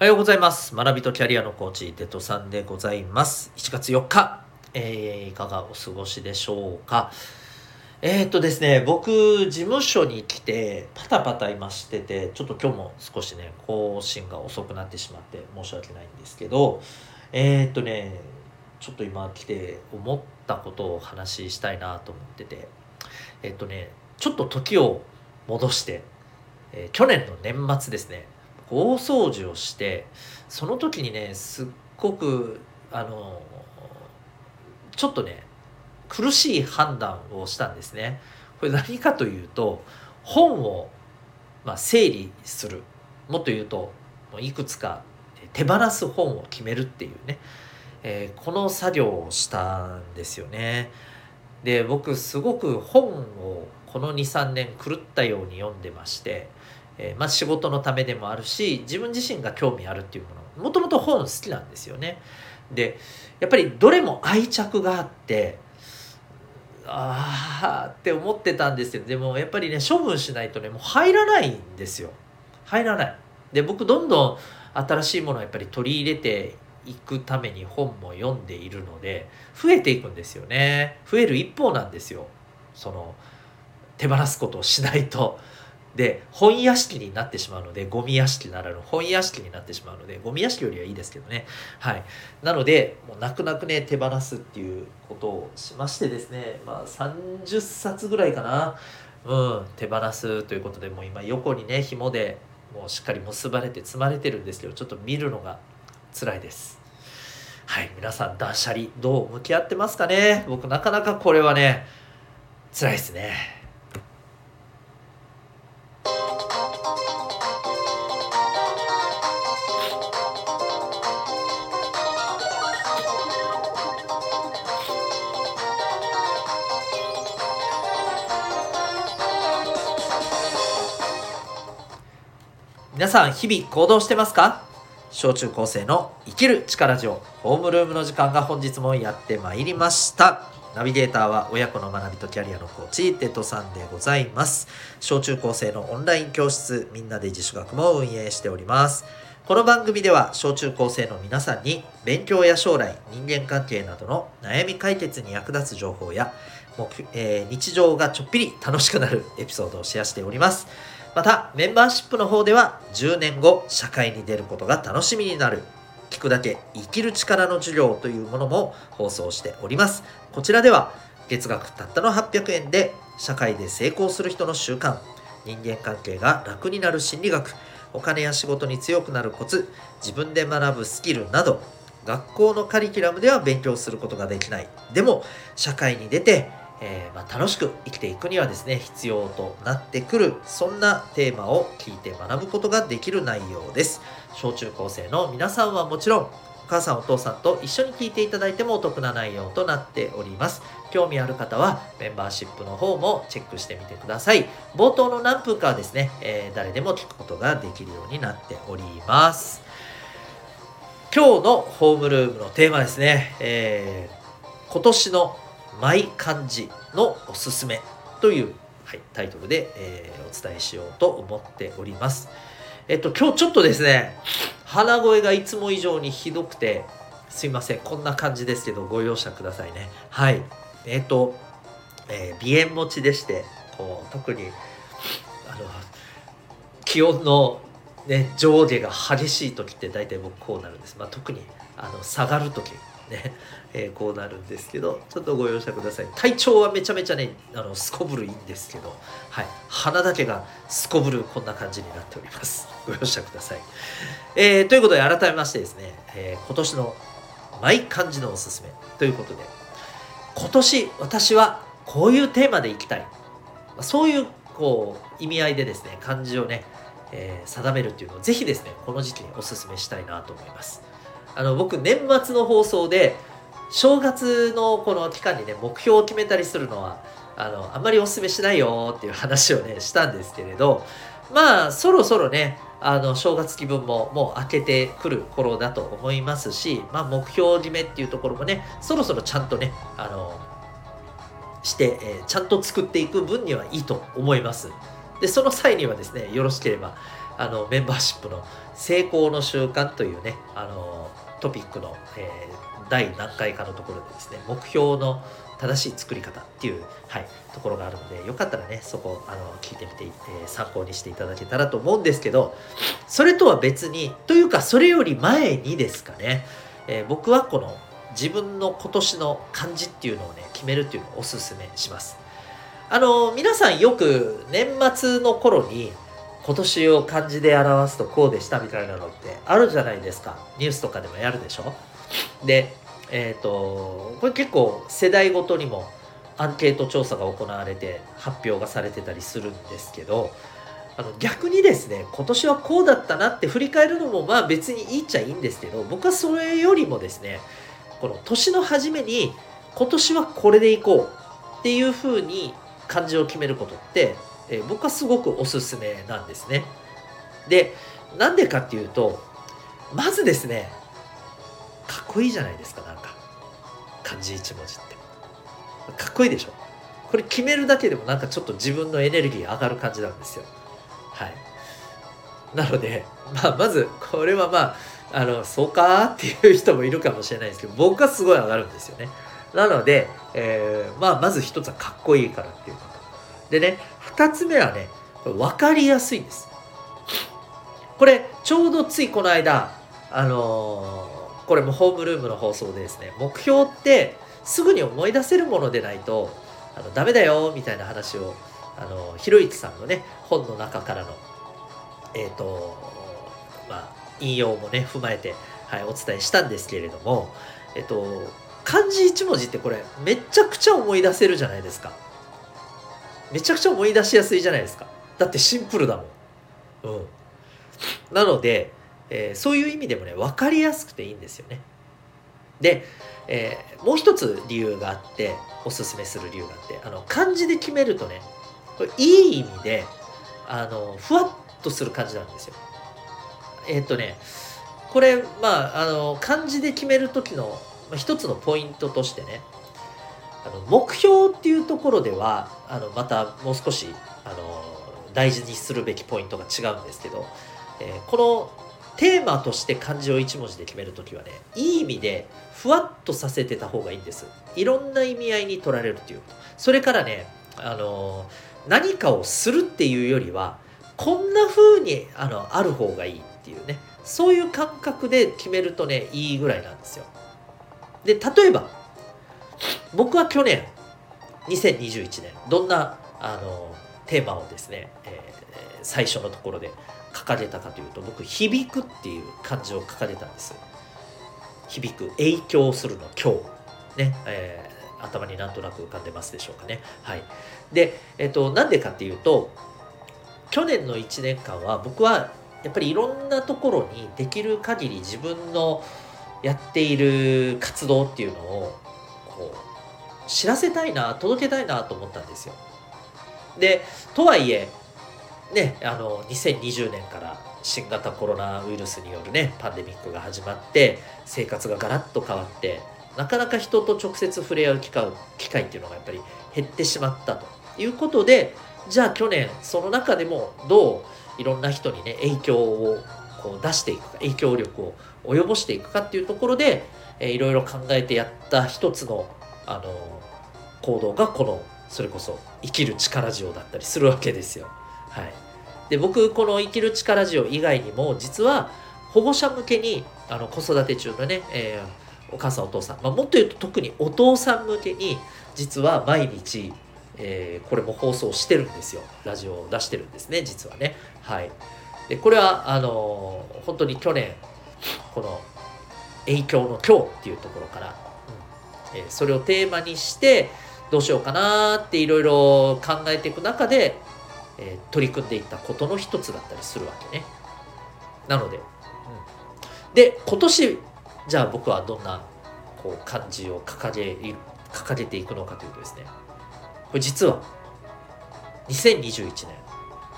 おはようございます。学びとキャリアのコーチ、テトさんでございます。1月4日、えーいかがお過ごしでしょうか。えー、っとですね、僕、事務所に来て、パタパタ今してて、ちょっと今日も少しね、更新が遅くなってしまって申し訳ないんですけど、えー、っとね、ちょっと今来て思ったことをお話ししたいなと思ってて、えーっとね、ちょっと時を戻して、え去年の年末ですね、大掃除をしてその時にねすっごくあのちょっとね苦しい判断をしたんですね。これ何かというと本を、まあ、整理するもっと言うともういくつか手放す本を決めるっていうね、えーこの作業をしたんですよね。で僕すごく本をこの23年狂ったように読んでまして、えーまあ、仕事のためでもあるし自分自身が興味あるっていうもの。もともと本好きなんですよね。でやっぱりどれも愛着があってああって思ってたんですけどでもやっぱりね処分しないとねもう入らないんですよ。入らない。で僕どんどん新しいものをやっぱり取り入れていくために本も読んでいるので増えていくんですよね。増える一方なんですよ。その手放すことをしないと。で本屋敷になってしまうのでゴミ屋敷ならぬ本屋敷になってしまうのでゴミ屋敷よりはいいですけどね。はい。なのでもう泣く泣くね手放すっていうことをしましてですねまあ30冊ぐらいかな。うん手放すということでもう今横にね紐でもうしっかり結ばれて積まれてるんですけどちょっと見るのが辛いです。はい皆さん断捨離どう向き合ってますかね？僕なかなかこれはね辛いですね。皆さん日々行動してますか？小中高生の生きる力ジオホームルームの時間が本日もやってまいりました。ナビゲーターは親子の学びとキャリアのコーチテトさんでございます。小中高生のオンライン教室みんなで自主学も運営しております。この番組では小中高生の皆さんに勉強や将来人間関係などの悩み解決に役立つ情報やえー日常がちょっぴり楽しくなるエピソードをシェアしております。またメンバーシップの方では10年後社会に出ることが楽しみになる。聞くだけ生きる力の授業というものも放送しております。こちらでは月額たったの800円で社会で成功する人の習慣人間関係が楽になる心理学お金や仕事に強くなるコツ自分で学ぶスキルなど学校のカリキュラムでは勉強することができない。でも社会に出てえーまあ、楽しく生きていくにはですね必要となってくるそんなテーマを聞いて学ぶことができる内容です。小中高生の皆さんはもちろんお母さんお父さんと一緒に聞いていただいてもお得な内容となっております。興味ある方はメンバーシップの方もチェックしてみてください。冒頭の何分かはですね、えー誰でも聞くことができるようになっております。今日のホームルームのテーマですね、えー今年のマイ漢字のおすすめという、はい、タイトルで、えーお伝えしようと思っております。えっと今日ちょっとですね鼻声がいつも以上にひどくてすいませんこんな感じですけどご容赦くださいね。はいえっと、えー鼻炎持ちでしてこう特にあの気温の、ね、上下が激しい時って大体僕こうなるんです。まあ、特にあの下がる時ね、えーこうなるんですけどちょっとご容赦ください。体調はめちゃめちゃねあのすこぶるいいんですけど、はい、鼻だけがすこぶるこんな感じになっております。ご容赦ください、えーということで改めましてですね、えー今年のマイ漢字のおすすめ。ということで今年私はこういうテーマでいきたい。そういうこう意味合いでですね漢字をね、えー定めるっていうのをぜひですねこの時期におすすめしたいなと思います。あの僕年末の放送で正月のこの期間にね目標を決めたりするのはあのあんまりおすすめしないよっていう話をねしたんですけれどまあそろそろねあの正月気分ももう明けてくる頃だと思いますし、まあ、目標決めっていうところもねそろそろちゃんとねあのして、えーちゃんと作っていく分にはいいと思います。でその際にはですねよろしければあのメンバーシップの成功の習慣というねあのトピックの、えー、第何回かのところでですね目標の正しい作り方っていう、はい、ところがあるのでよかったらねそこあの聞いてみて、えー、参考にしていただけたらと思うんですけどそれとは別にというかそれより前にですかね、えー、僕はこの自分の今年の漢字っていうのをね決めるっていうのをおすすめします。あの皆さんよく年末の頃に今年を漢字で表すとこうでしたみたいなのってあるじゃないですか。ニュースとかでもやるでしょ？でえっ、ー、とこれ結構世代ごとにもアンケート調査が行われて発表がされてたりするんですけどあの逆にですね今年はこうだったなって振り返るのもまあ別にいいっちゃいいんですけど僕はそれよりもですねこの年の初めに今年はこれでいこうっていうふうに漢字を決めることって、えー、僕はすごくおすすめなんですね。でなんでかっていうとまずですねかっこいいじゃないですかなんか。漢字一文字って。かっこいいでしょ。これ決めるだけでもなんかちょっと自分のエネルギー上がる感じなんですよ。はい。なので、まあ、まずこれはまああのそうかっていう人もいるかもしれないですけど僕はすごい上がるんですよね。なので、えー、まあまず一つはかっこいいからっていうこと。でね二つ目はね分かりやすいです。これちょうどついこの間あのーこれもホームルームの放送でですね目標ってすぐに思い出せるものでないとあのダメだよみたいな話をあのひろゆきさんのね本の中からのえっ、ー、とまあ引用もね踏まえて、はい、お伝えしたんですけれどもえっ、ー、と漢字一文字ってこれめちゃくちゃ思い出せるじゃないですか。めちゃくちゃ思い出しやすいじゃないですかだってシンプルだもんうんなのでえー、そういう意味でもね分かりやすくていいんですよね。で、えー、もう一つ理由があっておすすめする理由があってあの漢字で決めるとねこれいい意味であのふわっとする感じなんですよ。えー、っとねこれまああの漢字で決める時の、一つのポイントとしてねあの目標っていうところではあのまたもう少しあの大事にするべきポイントが違うんですけど、えー、このテーマとして漢字を1文字で決める時はねいい意味でふわっとさせてた方がいいんです。いろんな意味合いに取られるっていう。それからねあの何かをするっていうよりはこんな風にあのある方がいいっていうね。そういう感覚で決めるとねいいぐらいなんですよ。で例えば僕は去年2021年どんなあのテーマをですね、えー、最初のところで掲げたかというと僕「響く」っていう漢字を掲げたんです響く影響するの今日。ね、えー、頭になんとなく浮かんでますでしょうかね。はい。でえっ、となんでかっていうと去年の1年間は僕はやっぱりいろんなところにできる限り自分のやっている活動っていうのをこう知らせたいな届けたいなと思ったんですよ。でとはいえね、あの2020年から新型コロナウイルスによるねパンデミックが始まって生活がガラッと変わってなかなか人と直接触れ合う機会機会っていうのがやっぱり減ってしまったということでじゃあ去年その中でもどういろんな人にね影響をこう出していくか影響力を及ぼしていくかっていうところで、えー、いろいろ考えてやった一つのあの行動がこのそれこそ生きる力塩だったりするわけですよ。はい、で僕この「生きる力ジオ」以外にも実は保護者向けにあの子育て中のね、えー、お母さんお父さん、まあ、もっと言うと特にお父さん向けに実は毎日、えー、これも放送してるんですよ。ラジオを出してるんですね実はね。はい。でこれはあのー、本当に去年この「影響の今日」っていうところから、うんえー、それをテーマにしてどうしようかなっていろいろ考えていく中でえー、取り組んでいったことの一つだったりするわけね。なので、うん、で今年じゃあ僕はどんなこう漢字を掲げ掲げていくのかというとですねこれ実は2021年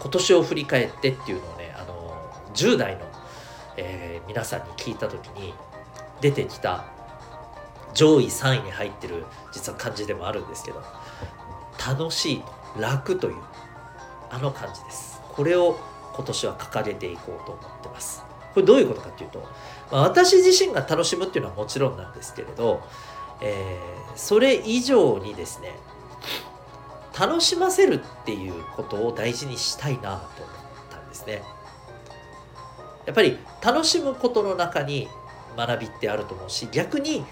今年を振り返ってっていうのをね10代の、えー、皆さんに聞いた時に出てきた上位3位に入ってる実は漢字でもあるんですけど楽しい楽というあの感じです。これを今年は掲げていこうと思ってます。これどういうことかっていうと、まあ、私自身が楽しむっていうのはもちろんなんですけれど、えー、それ以上にですね楽しませるっていうことを大事にしたいなと思ったんですね。やっぱり楽しむことの中に学びってあると思うし逆に、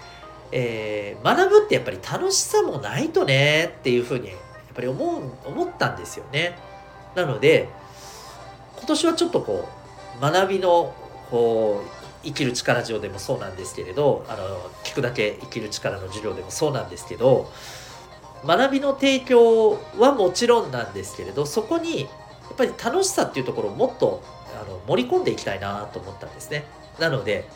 えー、学ぶってやっぱり楽しさもないとねっていうふうにやっぱり思う思ったんですよね。なので今年はちょっとこう学びのこう生きる力上でもそうなんですけれどあの聞くだけ生きる力の授業でもそうなんですけど学びの提供はもちろんなんですけれどそこにやっぱり楽しさっていうところをもっとあの盛り込んでいきたいなと思ったんですね。なので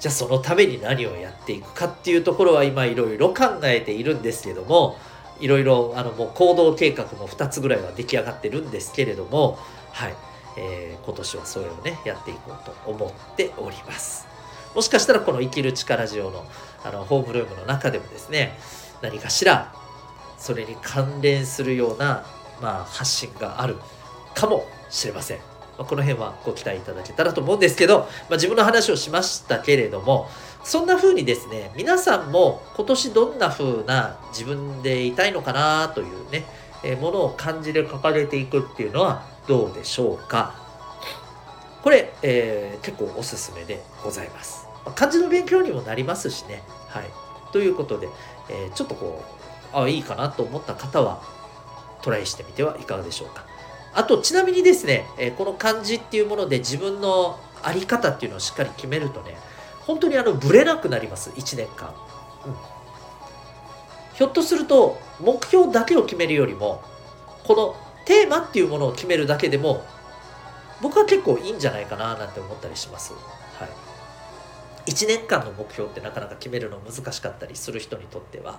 じゃあそのために何をやっていくかっていうところは今いろいろ考えているんですけどもいろいろあのもう行動計画も2つぐらいは出来上がってるんですけれどもはい。えー、今年はそれをねやっていこうと思っております。もしかしたらこの生きる力ジオのあのホームルームの中でもですね何かしらそれに関連するような、まあ、発信があるかもしれません、まあ、この辺はご期待いただけたらと思うんですけど、まあ、自分の話をしましたけれどもそんな風にですね皆さんも今年どんな風な自分でいたいのかなというね、えー、ものを感じで掲げていくっていうのはどうでしょうか。これ、えー、結構おすすめでございます。ま漢字の勉強にもなりますしね。はい。ということで、えー、ちょっとこうあいいかなと思った方はトライしてみてはいかがでしょうか。あとちなみにですね、え、この漢字っていうもので自分のあり方っていうのをしっかり決めるとね本当にあのブレなくなります1年間、うん、ひょっとすると目標だけを決めるよりもこのテーマっていうものを決めるだけでも僕は結構いいんじゃないかななんて思ったりします。はい、1年間の目標ってなかなか決めるの難しかったりする人にとっては。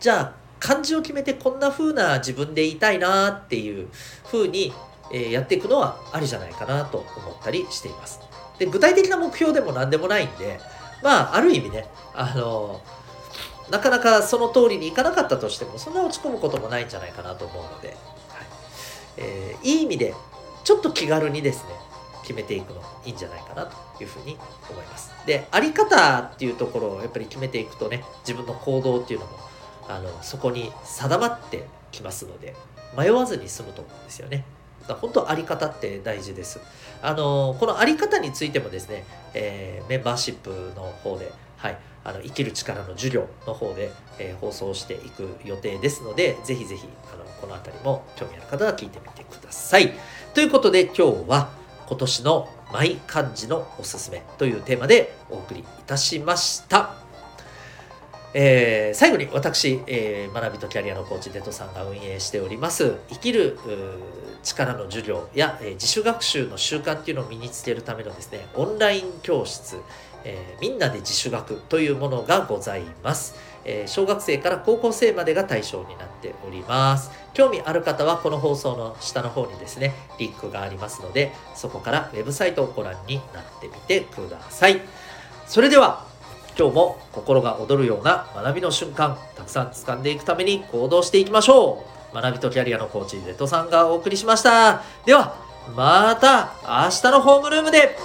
じゃあ漢字を決めてこんな風な自分でいたいなっていう風に、えやっていくのはありじゃないかなと思ったりしています。で具体的な目標でも何でもないんでまあある意味ねあのなかなかその通りにいかなかったとしてもそんな落ち込むこともないんじゃないかなと思うのではいえー、いい意味でちょっと気軽にですね決めていくのいいんじゃないかなというふうに思います。であり方っていうところをやっぱり決めていくとね自分の行動っていうのもあのそこに定まってきますので迷わずに済むと思うんですよね。だ本当あり方って大事です。あのこのあり方についてもですね、えー、メンバーシップの方で、はい、あの生きる力の授業の方で、えー、放送していく予定ですので、ぜひぜひあのこの辺りも興味ある方は聞いてみてください。ということで今日は今年のマイ漢字のおすすめというテーマでお送りいたしました。えー、最後に私、えー、学びとキャリアのコーチデトさんが運営しております生きる力の授業や、えー、自主学習の習慣っていうのを身につけるためのですねオンライン教室、えみんなで自主学というものがございます。えー、小学生から高校生までが対象になっております。興味ある方はこの放送の下の方にですね、リンクがありますので、そこからウェブサイトをご覧になってみてください。それでは、今日も心が躍るような学びの瞬間、たくさん掴んでいくために行動していきましょう。学びとキャリアのコーチ、レッドさんがお送りしました。では、また明日のホームルームで